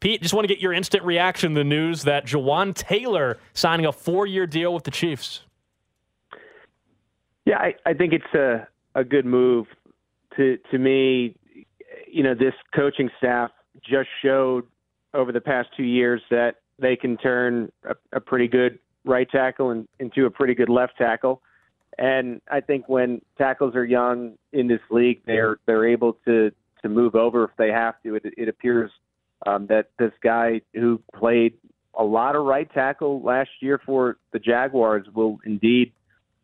Pete, just want to get your instant reaction to the news that Jawaan Taylor signing a four-year deal with the Chiefs. Yeah, I, I think it's a, a good move. To to me, you know, this coaching staff just showed over the past two years that they can turn a, a pretty good right tackle in, into a pretty good left tackle. And I think when tackles are young in this league, they're they're able to to move over if they have to. It, it appears um, that this guy who played a lot of right tackle last year for the Jaguars will indeed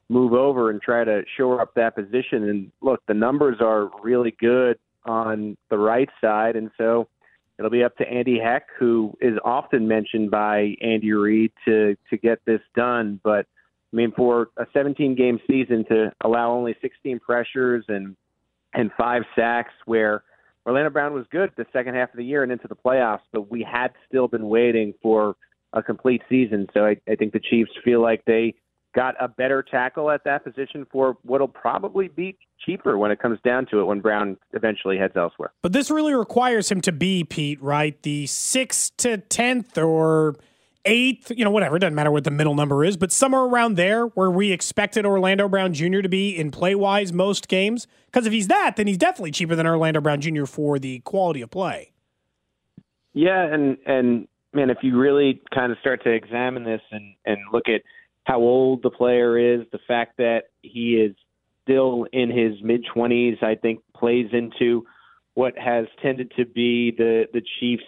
move over and try to shore up that position. And look, the numbers are really good on the right side, and so it'll be up to Andy Heck, who is often mentioned by Andy Reid to to get this done. But I mean, for a 17 game season to allow only 16 pressures and and five sacks, where Orlando Brown was good the second half of the year and into the playoffs, but we had still been waiting for a complete season. So I, I think the Chiefs feel like they got a better tackle at that position for what'll probably be cheaper when it comes down to it when Brown eventually heads elsewhere. But this really requires him to be, Pete, right? The sixth to tenth or eighth, you know, whatever. It doesn't matter what the middle number is, but somewhere around there where we expected Orlando Brown Jr. to be in play wise most games. Because if he's that, then he's definitely cheaper than Orlando Brown Jr. for the quality of play. Yeah, and and man, if you really kind of start to examine this and and look at how old the player is, the fact that he is still in his mid 20s, I think plays into what has tended to be the the Chiefs'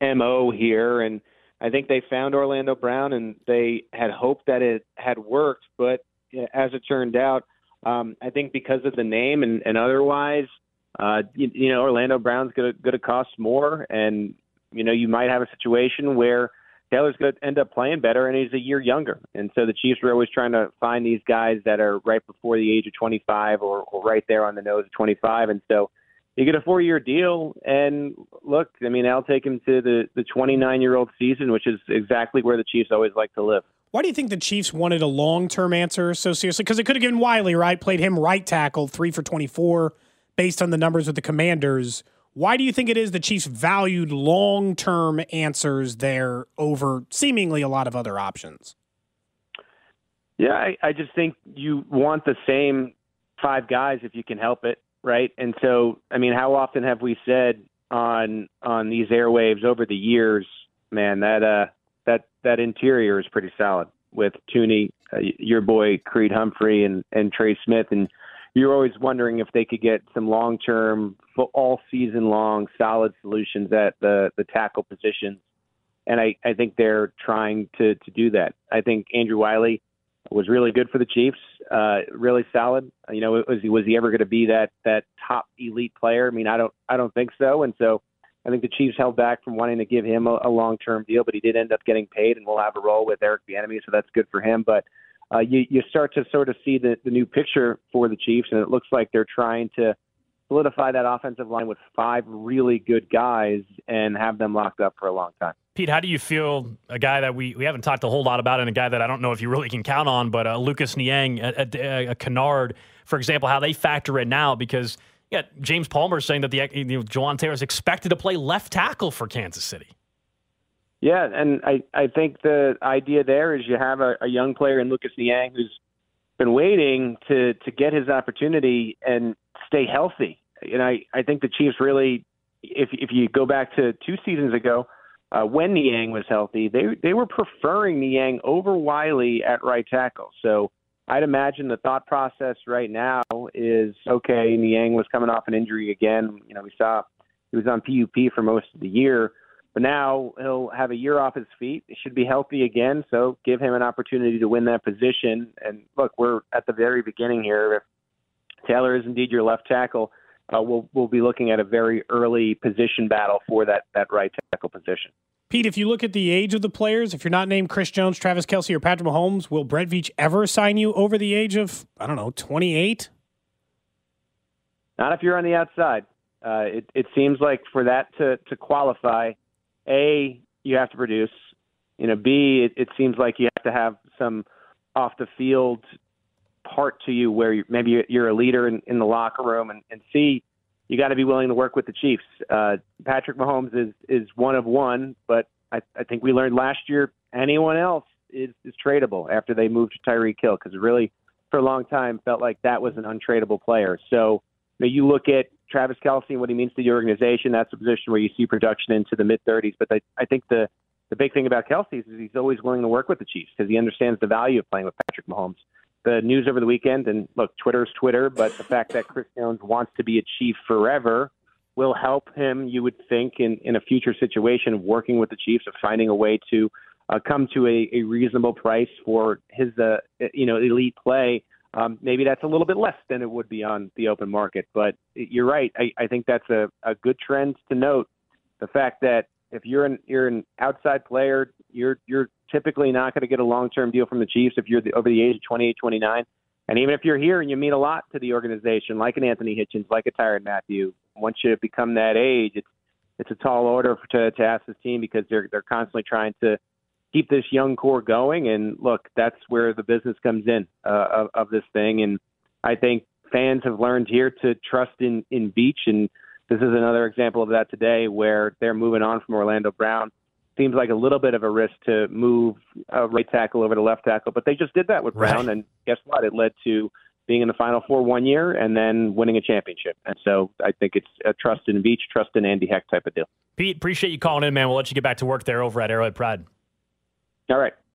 mo here, and I think they found Orlando Brown, and they had hoped that it had worked, but as it turned out, um, I think because of the name and, and otherwise, uh, you, you know, Orlando Brown's going to cost more, and you know, you might have a situation where Taylor's going to end up playing better, and he's a year younger. And so the Chiefs are always trying to find these guys that are right before the age of 25 or, or right there on the nose of 25. And so you get a four-year deal, and look, I mean, I'll take him to the the 29-year-old season, which is exactly where the Chiefs always like to live. Why do you think the Chiefs wanted a long-term answer so seriously? Because it could have given Wylie, right? Played him right tackle, three for 24, based on the numbers with the Commanders. Why do you think it is the Chiefs valued long term answers there over seemingly a lot of other options? Yeah, I, I just think you want the same five guys if you can help it, right? And so, I mean, how often have we said on on these airwaves over the years, man, that uh that that interior is pretty solid with Thuney, uh, your boy Creed Humphrey, and and Trey Smith, and you're always wondering if they could get some long term, all season long, solid solutions at the the tackle positions. And I, I think they're trying to to do that. I think Andrew Wylie was really good for the Chiefs, uh, really solid. You know, was he was he ever going to be that that top elite player? I mean, I don't I don't think so. And so I think the Chiefs held back from wanting to give him a, a long term deal, but he did end up getting paid, and we'll have a role with Eric Bieniemy, so that's good for him. But uh, you, you start to sort of see the, the new picture for the Chiefs, and it looks like they're trying to solidify that offensive line with five really good guys and have them locked up for a long time. Pete, how do you feel a guy that we, we haven't talked a whole lot about and a guy that I don't know if you really can count on, but uh, Lucas Niang, a, a, a Kinnard, for example, how they factor in now because yeah, James Palmer is saying that the you know, Jawaan Taylor is expected to play left tackle for Kansas City. Yeah, and I, I think the idea there is you have a, a young player in Lucas Niang who's been waiting to to get his opportunity and stay healthy. And I, I think the Chiefs really, if if you go back to two seasons ago, uh, when Niang was healthy, they they were preferring Niang over Wylie at right tackle. So I'd imagine the thought process right now is okay. Niang was coming off an injury again. You know, we saw he was on PUP for most of the year. But now he'll have a year off his feet. He should be healthy again, so give him an opportunity to win that position. And look, we're at the very beginning here. If Taylor is indeed your left tackle, uh, we'll we'll be looking at a very early position battle for that that right tackle position. Pete, if you look at the age of the players, if you're not named Chris Jones, Travis Kelce, or Patrick Mahomes, will Brett Veach ever sign you over the age of I don't know 28? Not if you're on the outside. Uh, it, it seems like for that to, to qualify, A, you have to produce. You know, B, it, it seems like you have to have some off the field part to you where you, maybe you're a leader in, in the locker room. And, and C, you got to be willing to work with the Chiefs. Uh, Patrick Mahomes is, is one of one, but I, I think we learned last year anyone else is, is tradable after they moved to Tyreek Hill because really for a long time felt like that was an untradeable player. So, you, know, you look at Travis Kelce and what he means to the organization. That's a position where you see production into the mid 30s. But I, I think the the big thing about Kelce is he's always willing to work with the Chiefs because he understands the value of playing with Patrick Mahomes. The news over the weekend, and look, Twitter's Twitter, but the fact that Chris Jones wants to be a Chief forever will help him, you would think, in, in a future situation of working with the Chiefs, of finding a way to uh, come to a, a reasonable price for his, uh, you know, elite play um, maybe that's a little bit less than it would be on the open market. But you're right. I, I think that's a, a good trend to note. The fact that if you're an you're an outside player, you're you're typically not going to get a long term deal from the Chiefs if you're the, over the age of 28, 29. And even if you're here and you mean a lot to the organization, like an Anthony Hitchens, like a Tyrann Mathieu, once you become that age, it's it's a tall order to to ask this team because they're they're constantly trying to keep this young core going. And look, that's where the business comes in uh, of, of this thing. And I think fans have learned here to trust in in Veach, and this is another example of that today, where they're moving on from Orlando Brown. Seems like a little bit of a risk to move a right tackle over to left tackle, but they just did that with Brown, right. and guess what? It led to being in the Final Four one year and then winning a championship. And so I think it's a trust in Veach, trust in Andy Heck type of deal. Pete, appreciate you calling in, man. We'll let you get back to work there over at Arrowhead Pride. All right.